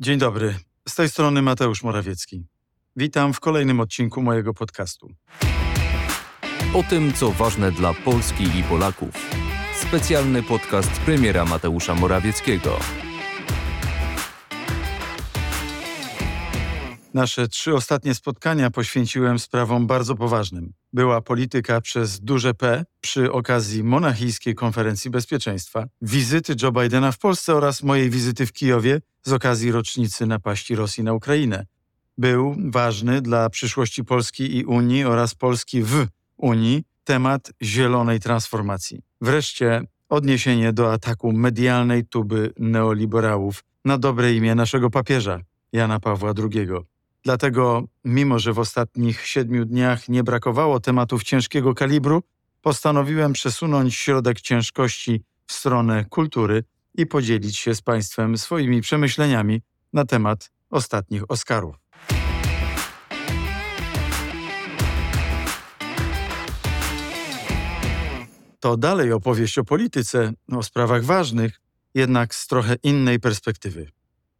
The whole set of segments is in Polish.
Dzień dobry. Z tej strony Mateusz Morawiecki. Witam w kolejnym odcinku mojego podcastu. O tym, co ważne dla Polski i Polaków. Specjalny podcast premiera Mateusza Morawieckiego. Nasze trzy ostatnie spotkania poświęciłem sprawom bardzo poważnym. Była polityka przez duże P przy okazji monachijskiej konferencji bezpieczeństwa, wizyty Joe Bidena w Polsce oraz mojej wizyty w Kijowie z okazji rocznicy napaści Rosji na Ukrainę. Był ważny dla przyszłości Polski i Unii oraz Polski w Unii temat zielonej transformacji. Wreszcie odniesienie do ataku medialnej tuby neoliberałów na dobre imię naszego papieża, Jana Pawła II. Dlatego, mimo że w ostatnich siedmiu dniach nie brakowało tematów ciężkiego kalibru, postanowiłem przesunąć środek ciężkości w stronę kultury i podzielić się z Państwem swoimi przemyśleniami na temat ostatnich Oscarów. To dalej opowieść o polityce, o sprawach ważnych, jednak z trochę innej perspektywy.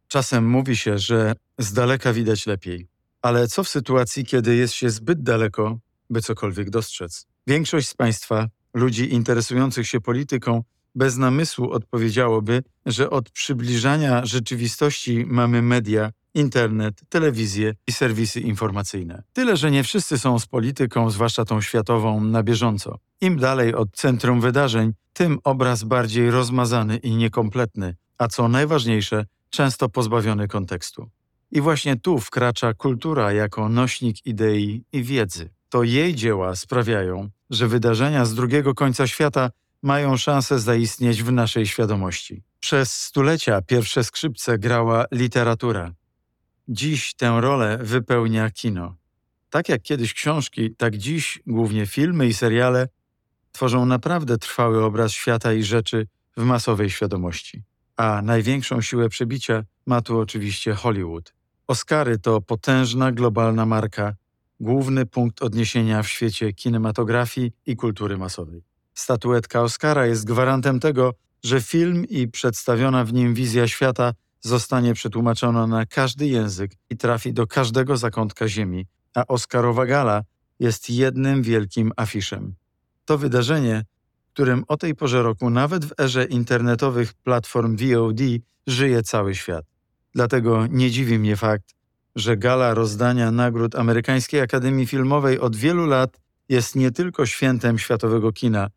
Czasem mówi się, że z daleka widać lepiej. Ale co w sytuacji, kiedy jest się zbyt daleko, by cokolwiek dostrzec? Większość z Państwa, ludzi interesujących się polityką, bez namysłu odpowiedziałoby, że od przybliżania rzeczywistości mamy media, internet, telewizję i serwisy informacyjne. Tyle, że nie wszyscy są z polityką, zwłaszcza tą światową, na bieżąco. Im dalej od centrum wydarzeń, tym obraz bardziej rozmazany i niekompletny, a co najważniejsze, często pozbawiony kontekstu. I właśnie tu wkracza kultura jako nośnik idei i wiedzy. To jej dzieła sprawiają, że wydarzenia z drugiego końca świata mają szansę zaistnieć w naszej świadomości. Przez stulecia pierwsze skrzypce grała literatura. Dziś tę rolę wypełnia kino. Tak jak kiedyś książki, tak dziś głównie filmy i seriale tworzą naprawdę trwały obraz świata i rzeczy w masowej świadomości. A największą siłę przebicia ma tu oczywiście Hollywood. Oscary to potężna globalna marka, główny punkt odniesienia w świecie kinematografii i kultury masowej. Statuetka Oscara jest gwarantem tego, że film i przedstawiona w nim wizja świata zostanie przetłumaczona na każdy język i trafi do każdego zakątka ziemi, a Oscarowa gala jest jednym wielkim afiszem. To wydarzenie, którym o tej porze roku nawet w erze internetowych platform VOD żyje cały świat. Dlatego nie dziwi mnie fakt, że gala rozdania nagród Amerykańskiej Akademii Filmowej od wielu lat jest nie tylko świętem światowego kina,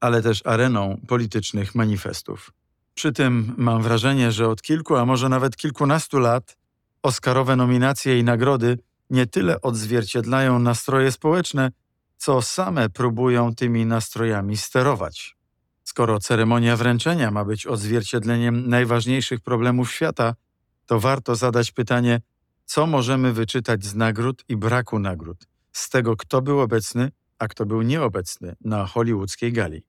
ale też areną politycznych manifestów. Przy tym mam wrażenie, że od kilku, a może nawet kilkunastu lat Oscarowe nominacje i nagrody nie tyle odzwierciedlają nastroje społeczne, co same próbują tymi nastrojami sterować. Skoro ceremonia wręczenia ma być odzwierciedleniem najważniejszych problemów świata, to warto zadać pytanie, co możemy wyczytać z nagród i braku nagród, z tego, kto był obecny, a kto był nieobecny na hollywoodzkiej gali.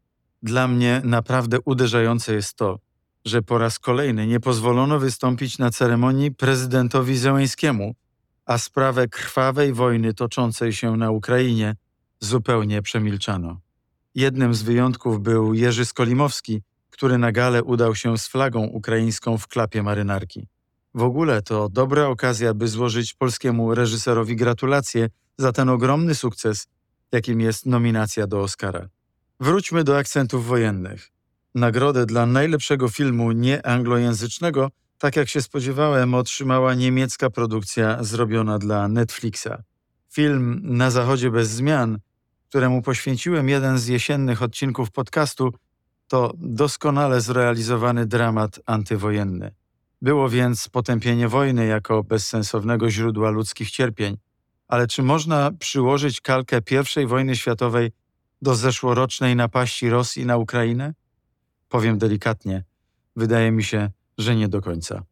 Dla mnie naprawdę uderzające jest to, że po raz kolejny nie pozwolono wystąpić na ceremonii prezydentowi Zełęńskiemu, a sprawę krwawej wojny toczącej się na Ukrainie zupełnie przemilczano. Jednym z wyjątków był Jerzy Skolimowski, który na galę udał się z flagą ukraińską w klapie marynarki. W ogóle to dobra okazja, by złożyć polskiemu reżyserowi gratulacje za ten ogromny sukces, jakim jest nominacja do Oscara. Wróćmy do akcentów wojennych. Nagrodę dla najlepszego filmu nieanglojęzycznego, tak jak się spodziewałem, otrzymała niemiecka produkcja zrobiona dla Netflixa. Film Na Zachodzie bez zmian, któremu poświęciłem jeden z jesiennych odcinków podcastu, to doskonale zrealizowany dramat antywojenny. Było więc potępienie wojny jako bezsensownego źródła ludzkich cierpień. Ale czy można przyłożyć kalkę I wojny światowej do zeszłorocznej napaści Rosji na Ukrainę? Powiem delikatnie, wydaje mi się, że nie do końca.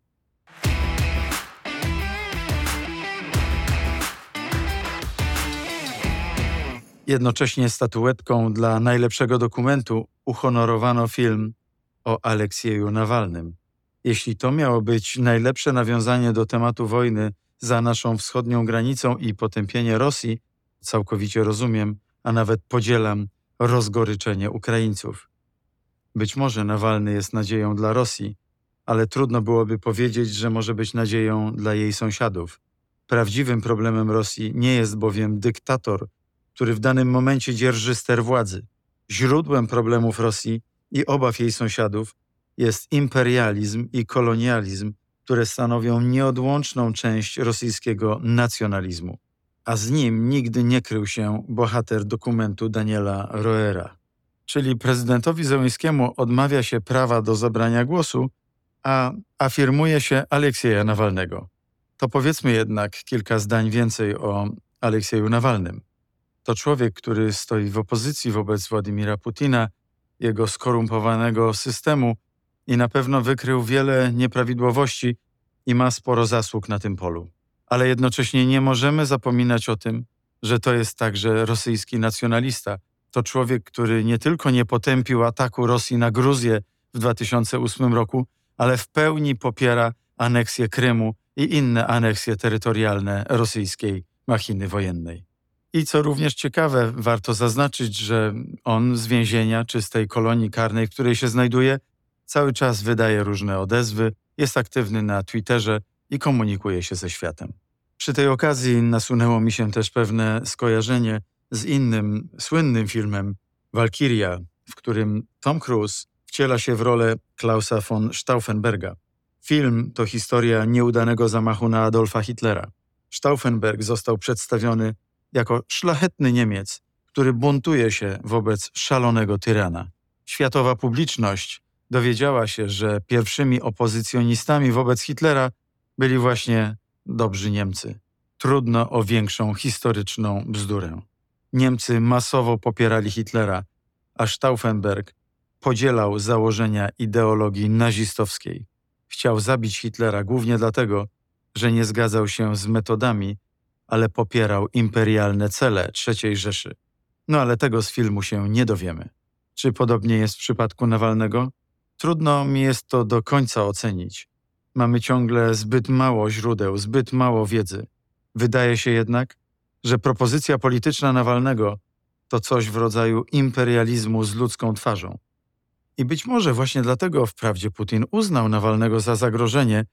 Jednocześnie statuetką dla najlepszego dokumentu uhonorowano film o Aleksieju Nawalnym. Jeśli to miało być najlepsze nawiązanie do tematu wojny za naszą wschodnią granicą i potępienie Rosji, całkowicie rozumiem, a nawet podzielam rozgoryczenie Ukraińców. Być może Nawalny jest nadzieją dla Rosji, ale trudno byłoby powiedzieć, że może być nadzieją dla jej sąsiadów. Prawdziwym problemem Rosji nie jest bowiem dyktator, który w danym momencie dzierży ster władzy. Źródłem problemów Rosji i obaw jej sąsiadów jest imperializm i kolonializm, które stanowią nieodłączną część rosyjskiego nacjonalizmu. A z nim nigdy nie krył się bohater dokumentu Daniela Roera. Czyli prezydentowi Zełenskiemu odmawia się prawa do zabrania głosu, a afirmuje się Aleksieja Nawalnego. To powiedzmy jednak kilka zdań więcej o Aleksieju Nawalnym. To człowiek, który stoi w opozycji wobec Władimira Putina, jego skorumpowanego systemu i na pewno wykrył wiele nieprawidłowości i ma sporo zasług na tym polu. Ale jednocześnie nie możemy zapominać o tym, że to jest także rosyjski nacjonalista. To człowiek, który nie tylko nie potępił ataku Rosji na Gruzję w 2008 roku, ale w pełni popiera aneksję Krymu i inne aneksje terytorialne rosyjskiej machiny wojennej. I co również ciekawe, warto zaznaczyć, że on z więzienia czy z tej kolonii karnej, w której się znajduje, cały czas wydaje różne odezwy, jest aktywny na Twitterze i komunikuje się ze światem. Przy tej okazji nasunęło mi się też pewne skojarzenie z innym słynnym filmem Valkyria, w którym Tom Cruise wciela się w rolę Klausa von Stauffenberga. Film to historia nieudanego zamachu na Adolfa Hitlera. Stauffenberg został przedstawiony jako szlachetny Niemiec, który buntuje się wobec szalonego tyrana. Światowa publiczność dowiedziała się, że pierwszymi opozycjonistami wobec Hitlera byli właśnie dobrzy Niemcy. Trudno o większą historyczną bzdurę. Niemcy masowo popierali Hitlera, a Stauffenberg podzielał założenia ideologii nazistowskiej. Chciał zabić Hitlera głównie dlatego, że nie zgadzał się z metodami, ale popierał imperialne cele III Rzeszy. No ale tego z filmu się nie dowiemy. Czy podobnie jest w przypadku Nawalnego? Trudno mi jest to do końca ocenić. Mamy ciągle zbyt mało źródeł, zbyt mało wiedzy. Wydaje się jednak, że propozycja polityczna Nawalnego to coś w rodzaju imperializmu z ludzką twarzą. I być może właśnie dlatego wprawdzie Putin uznał Nawalnego za zagrożenie,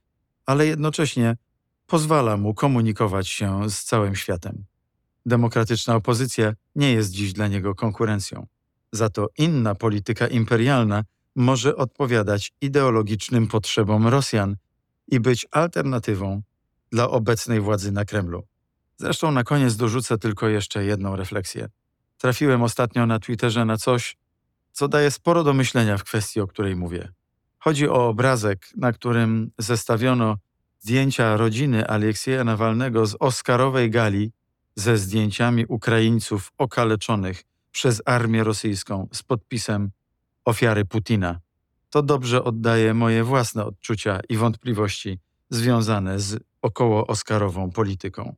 ale jednocześnie pozwala mu komunikować się z całym światem. Demokratyczna opozycja nie jest dziś dla niego konkurencją. Za to inna polityka imperialna może odpowiadać ideologicznym potrzebom Rosjan i być alternatywą dla obecnej władzy na Kremlu. Zresztą na koniec dorzucę tylko jeszcze jedną refleksję. Trafiłem ostatnio na Twitterze na coś, co daje sporo do myślenia w kwestii, o której mówię. Chodzi o obrazek, na którym zestawiono zdjęcia rodziny Aleksieja Nawalnego z Oscarowej gali ze zdjęciami Ukraińców okaleczonych przez armię rosyjską z podpisem ofiary Putina. To dobrze oddaje moje własne odczucia i wątpliwości związane z około Oscarową polityką.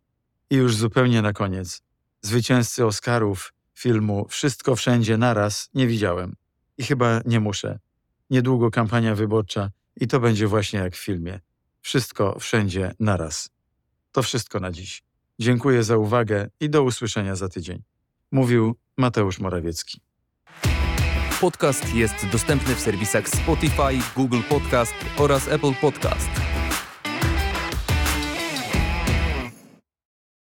I już zupełnie na koniec. Zwycięzcy Oscarów filmu Wszystko Wszędzie Naraz nie widziałem. I chyba nie muszę. Niedługo kampania wyborcza i to będzie właśnie jak w filmie. Wszystko wszędzie naraz. To wszystko na dziś. Dziękuję za uwagę i do usłyszenia za tydzień. Mówił Mateusz Morawiecki. Podcast jest dostępny w serwisach Spotify, Google Podcast oraz Apple Podcast.